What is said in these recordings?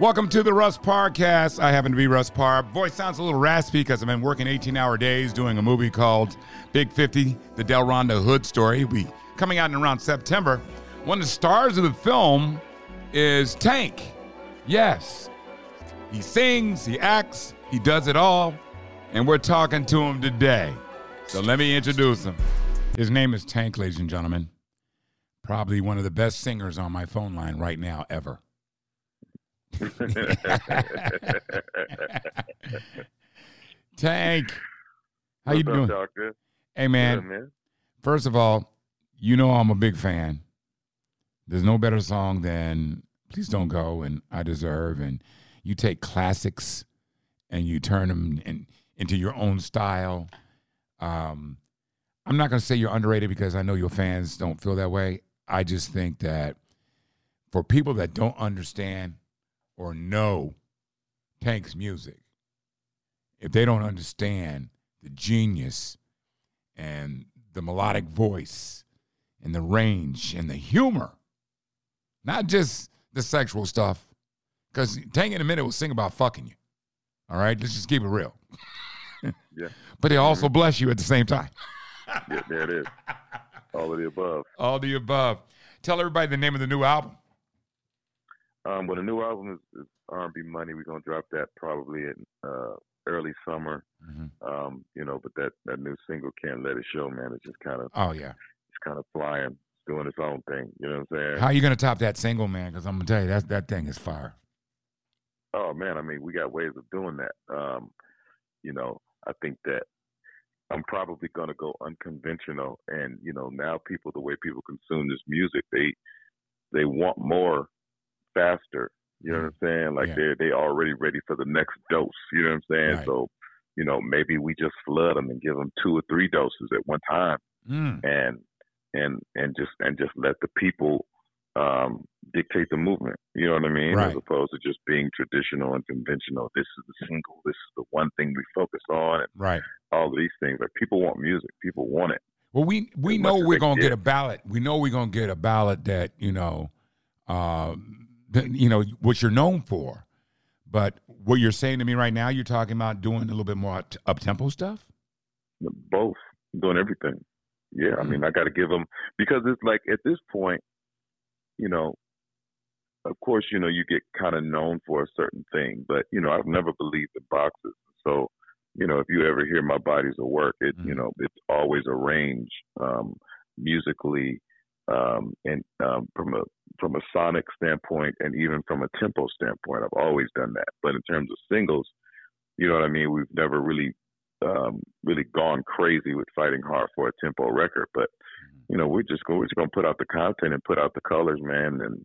Welcome to the Russ Parcast. I happen to be Russ Parr. Voice sounds a little raspy because I've been working 18 hour days doing a movie called Big 50, the DelRhonda Hood story. We coming out in around September. One of the stars of the film is Tank. Yes. He sings, he acts, he does it all, and we're talking to him today. So let me introduce him. His name is Tank, ladies and gentlemen. Probably one of the best singers on my phone line right now ever. Tank, how you up, doing? doctor? Hey man, man. first of all, you know I'm a big fan. There's no better song than "Please Don't Go" and "I Deserve," and you take classics and you turn them in, into your own style. Um, I'm not going to say you're underrated because I know your fans don't feel that way. I just think that for people that don't understand or know Tank's music, if they don't understand the genius and the melodic voice and the range and the humor, not just the sexual stuff, because Tank in a minute will sing about fucking you. All right, let's just keep it real. Yeah. But they also bless you at the same time. yeah, there it is. All of the above. All the above. Tell everybody the name of the new album. Um, but the new album is, is R&B Money. We're gonna drop that probably in uh, early summer. Um, you know, but that that new single "Can't Let It Show," man, it's just kind of Oh yeah. it's kind of flying, it's doing its own thing. You know what I'm saying? How you gonna top that single, man? Because I'm gonna tell you that that thing is fire. Oh man, I mean, we got ways of doing that. Um, you know, I think that I'm probably gonna go unconventional, and you know, now people, the way people consume this music, they they want more faster. You know what I'm saying? Like Yeah. they're they already ready for the next dose. You know what I'm saying? Right. So, you know, maybe we just flood them and give them two or three doses at one time, Mm. and and and just and just let the people um, dictate the movement. You know what I mean? Right. As opposed to just being traditional and conventional. This is the single. This is the one thing we focus on, Right. all of these things. Like people want music. People want it. Well, we we know we're gonna get get. a ballad. We know we're gonna get a ballad that you know, um, you know what you're known for. But what you're saying to me right now, you're talking about doing a little bit more up tempo stuff. Both doing everything. Yeah, I Hmm. mean, I got to give them because it's like at this point, you know, of course, you know, you get kind of known for a certain thing, but you know, I've never believed in boxes. So, you know, if you ever hear my bodies of work, it you Mhm. know, it's always arranged um, musically um, and um, from a from a sonic standpoint and even from a tempo standpoint. I've always done that. But in terms of singles, you know what I mean. We've never really um, really gone crazy with fighting hard for a tempo record, but you know, we're just going, we're just going to put out the content and put out the colors, man, and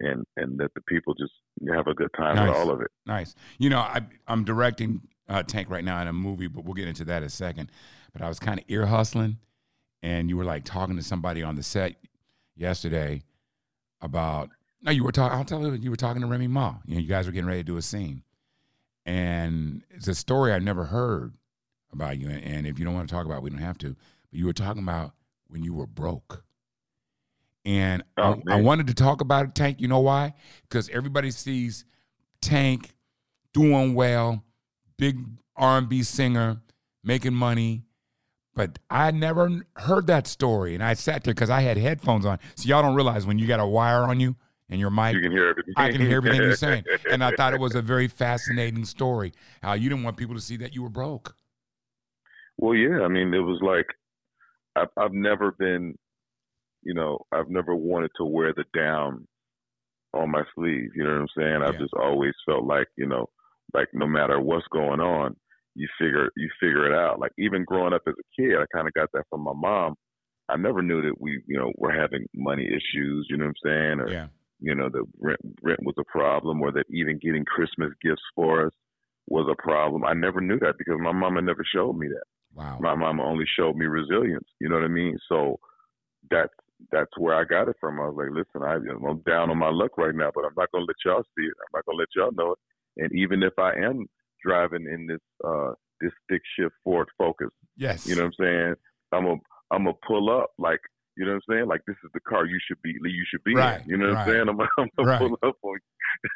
and and let the people just have a good time Nice. with all of it. Nice. You know, I, I'm directing uh, Tank right now in a movie, but we'll get into that in a second. But I was kind of ear hustling, and you were like talking to somebody on the set yesterday about. No, you were talking. I'll tell you, you were talking to Remy Ma. You know, you guys were getting ready to do a scene, and it's a story I've never heard about you. And, and if you don't want to talk about, it, we don't have to. But you were talking about when you were broke. And Oh, I, I wanted to talk about it, Tank. You know why? Because everybody sees Tank doing well, big R&B singer, making money. But I never heard that story, and I sat there because I had headphones on. So y'all don't realize when you got a wire on you and your mic, You can hear everything. I can hear everything you're saying. And I thought it was a very fascinating story. How you didn't want people to see that you were broke. Well, yeah. I mean, it was like I've I've never been, you know, I've never wanted to wear the down on my sleeve. You know what I'm saying? I've Yeah. just always felt like, you know, like no matter what's going on, you figure you figure it out. Like even growing up as a kid, I kind of got that from my mom. I never knew that we, you know, were having money issues. You know what I'm saying? Or Yeah. you know, that rent, rent was a problem or that even getting Christmas gifts for us was a problem. I never knew that because my mama never showed me that. Wow. My mama only showed me resilience. You know what I mean? So that's that's where I got it from. I was like, listen, I, I'm down on my luck right now, but I'm not gonna let y'all see it. I'm not gonna let y'all know it. And even if I am driving in this uh this stick shift Ford Focus, yes. you know what I'm saying? I'm a I'm gonna pull up like you know what I'm saying? Like this is the car you should be you should be right, in. You know what right, I'm saying? I'm, I'm gonna right. pull up on you.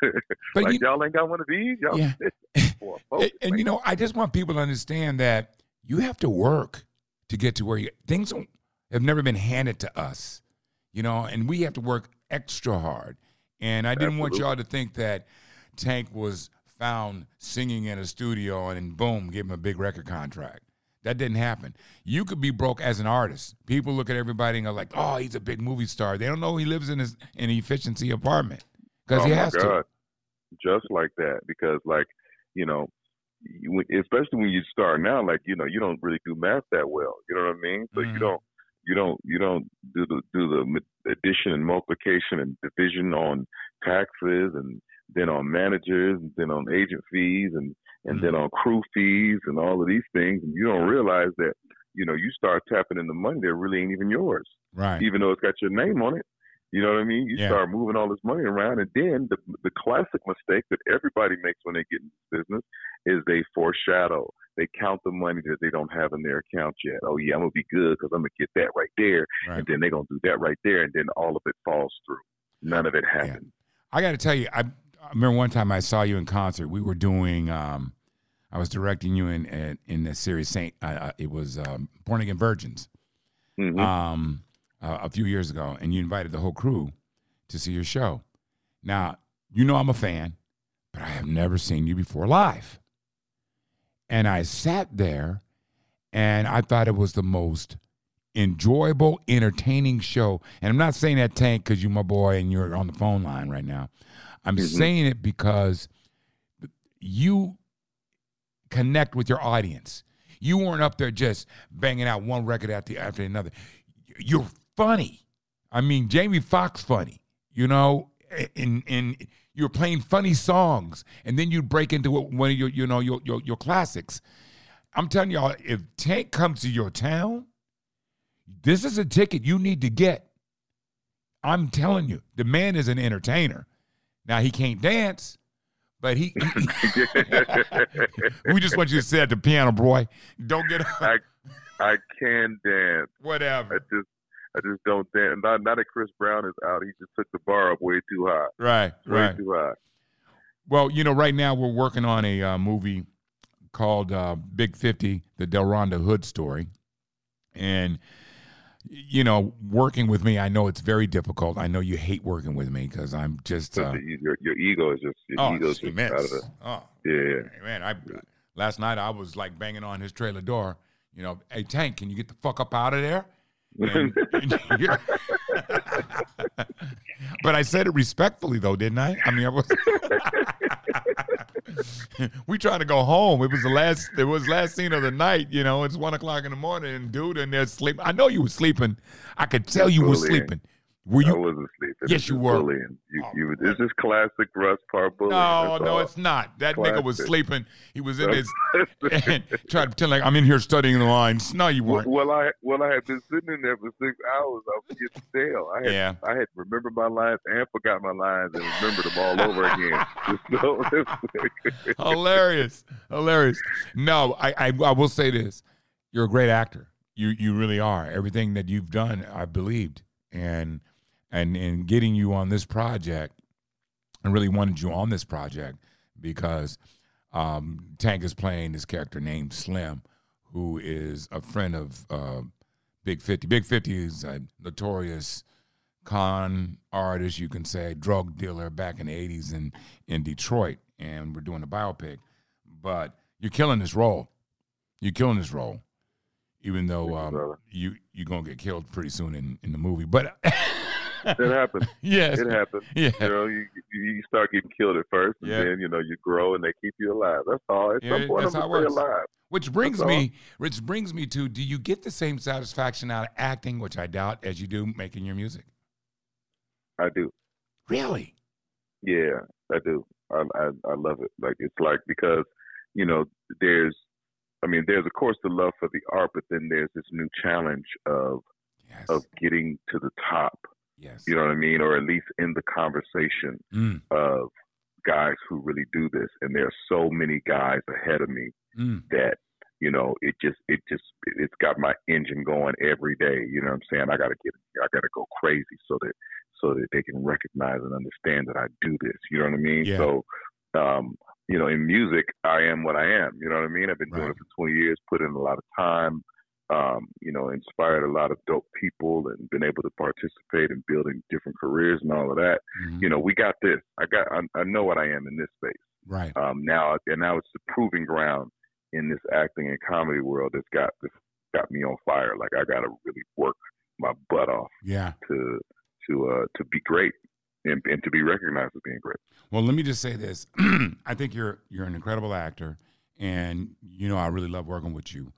But like you, y'all ain't got one of these. Y'all Yeah. And, Focus, and you know, I just want people to understand that you have to work to get to where you things don't, have never been handed to us, you know, and we have to work extra hard. And I didn't want y'all to think that Tank was found singing in a studio and boom, give him a big record contract. That didn't happen. You could be broke as an artist. People look at everybody and go like, "Oh, he's a big movie star." They don't know he lives in his an efficiency apartment because oh he has God. to. Just like that, because like you know, especially when you start now, like you know, you don't really do math that well. You know what I mean? So Mhm. you don't, you don't, you don't do the do the addition and multiplication and division on taxes, and then on managers, and then on agent fees, and and then mm-hmm. on crew fees, and all of these things, and you don't realize that you know you start tapping into money that really ain't even yours Right. even though it's got your name on it. You know what I mean? You Yeah. start moving all this money around, and then the the classic mistake that everybody makes when they get into business is they foreshadow. They count the money that they don't have in their account yet. Oh yeah, I'm gonna be good because I'm gonna get that right there, Right. and then they're gonna do that right there, and then all of it falls through. None of it happened. I got to tell you, I, I remember one time I saw you in concert. We were doing, um, I was directing you in in, in the series Saint. Uh, uh, it was um, Born Again Virgins Mhm. um, uh, a few years ago, and you invited the whole crew to see your show. Now you know I'm a fan, but I have never seen you before live. And I sat there, and I thought it was the most enjoyable, entertaining show. And I'm not saying that Tank because you're my boy and you're on the phone line right now. I'm Mhm. saying it because you connect with your audience. You weren't up there just banging out one record after after another. You're funny. I mean, Jamie Foxx funny. You know, and and you're playing funny songs, and then you break into one of your you know your your, your classics. I'm telling y'all, if Tank comes to your town, this is a ticket you need to get. I'm telling you, the man is an entertainer. Now he can't dance, but he. we just want you to sit at the piano, boy. Don't get I I can dance. Whatever. I just I just don't dance. Not, not that Chris Brown is out. He just took the bar up way too high. Right, Way right. too high. Well, you know, right now we're working on a uh, movie called uh, Big Fifty: The DelRhonda Hood Story, and you know, working with me, I know it's very difficult. I know you hate working with me because I'm just. Uh, your your ego is just your oh, ego's just out of it. Oh, Yeah. man, I last night I was like banging on his trailer door. You know, hey Tank, can you get the fuck up out of there? And- and but I said it respectfully, though, didn't I? I mean, I was. we trying to go home. It was the last. It was last scene of the night. You know, it's one o'clock in the morning, and dude in there sleeping. I know you were sleeping. I could tell you were sleeping. Were I you? wasn't sleeping. Yes, you were. Bullying. You, Oh, you, it's just classic Russ Parr bullying. No, That's no, all. it's not. That nigga was sleeping. He was in his and tried to pretend like I'm in here studying the lines. No, you weren't. well, I well, I had been sitting in there for six hours. I was getting stale. I had Yeah. I had remembered my lines and forgot my lines and remembered them all over again. So, hilarious, hilarious. No, I, I I will say this: you're a great actor. You you really are. Everything that you've done, I believed, and and in getting you on this project, I really wanted you on this project because um, Tank is playing this character named Slim, who is a friend of uh, Big Fifty. Big Fifty is a notorious con artist, you can say, drug dealer back in the 80s in, in Detroit. And we're doing a biopic. But you're killing this role. You're killing this role. Even though um, you, you're going to get killed pretty soon in, in the movie. But it happens. yes. It happens. Yeah. You know, you you start getting killed at first, and Yeah. then you know you grow and they keep you alive. That's all. At Yeah, some point, I'm gonna stay alive. Which brings That's all. me, which brings me to, do you get the same satisfaction out of acting, which I doubt, as you do making your music? I do. Really? Yeah, I do. I, I I love it. Like it's like because you know there's, I mean, there's of course the love for the art, but then there's this new challenge of Yes. of getting to the top. Yes. You know what I mean, or at least in the conversation Mm, of guys who really do this. And there are so many guys ahead of me mm. that you know it just it just it's got my engine going every day. You know what i'm saying? I gotta get i gotta go crazy so that so that they can recognize and understand that i do this. You know what i mean? Yeah. so um you know in music i am what i am. You know what i mean? I've been doing it for 20 years put in a lot of time um you know inspired a lot of dope people and been able to participate in building different careers and all of that Mhm. you know we got this i got i, I know what i am in this space Right. um, now and now it's the proving ground in this acting and comedy world that's got this got me on fire. Like I got to really work my butt off Yeah. to to uh, to be great and, and to be recognized as being great. Well, let me just say this. I think you're you're an incredible actor, and you know I really love working with you.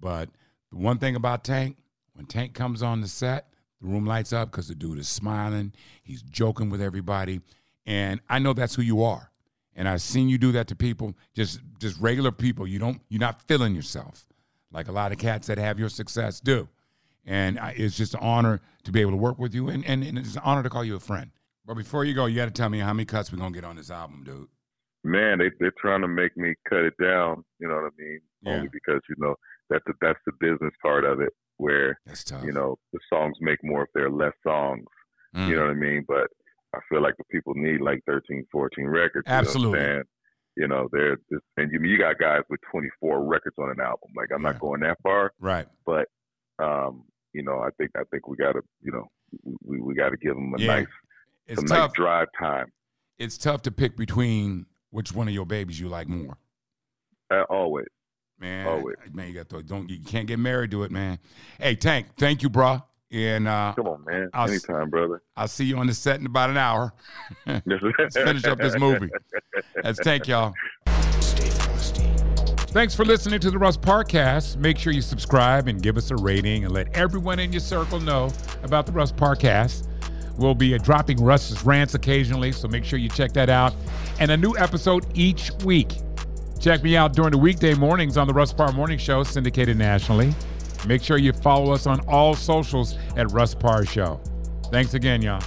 But the one thing about Tank, when Tank comes on the set, the room lights up because the dude is smiling, he's joking with everybody, and I know that's who you are. And I've seen you do that to people, just just regular people. You don't you're not feeling yourself like a lot of cats that have your success do. And I, it's just an honor to be able to work with you, and, and, and it's an honor to call you a friend. But before you go, you got to tell me how many cuts we're gonna get on this album, dude. Man, they they're trying to make me cut it down. You know what I mean? Yeah. Only because you know that's the that's the business part of it, where That's tough. you know the songs make more if there are less songs. Mm. You know what I mean? But I feel like the people need like 13, 14 records. you know Absolutely. You know, they're just, and you, you got guys with 24 records on an album. Like I'm Yeah. not going that far, right. but um, you know, I think I think we got to, you know, we we got to give them a Yeah. nice, It's some tough. nice drive time. It's tough to pick between which one of your babies you like more. Uh, always. Man, Always. man, you got to don't you can't get married to it, man. Hey, Tank, thank you, bro. And uh, Come on, man. I'll Anytime, brother. I'll see you on the set in about an hour. Let's finish up this movie. That's Tank, y'all. Thanks for listening to the Russ Parcast. Make sure you subscribe and give us a rating and let everyone in your circle know about the Russ Parcast. We'll be uh, dropping Russ's rants occasionally, so make sure you check that out. And a new episode each week. Check me out during the weekday mornings on the Russ Parr Morning Show, syndicated nationally. Make sure you follow us on all socials at Russ Parr Show. Thanks again, y'all.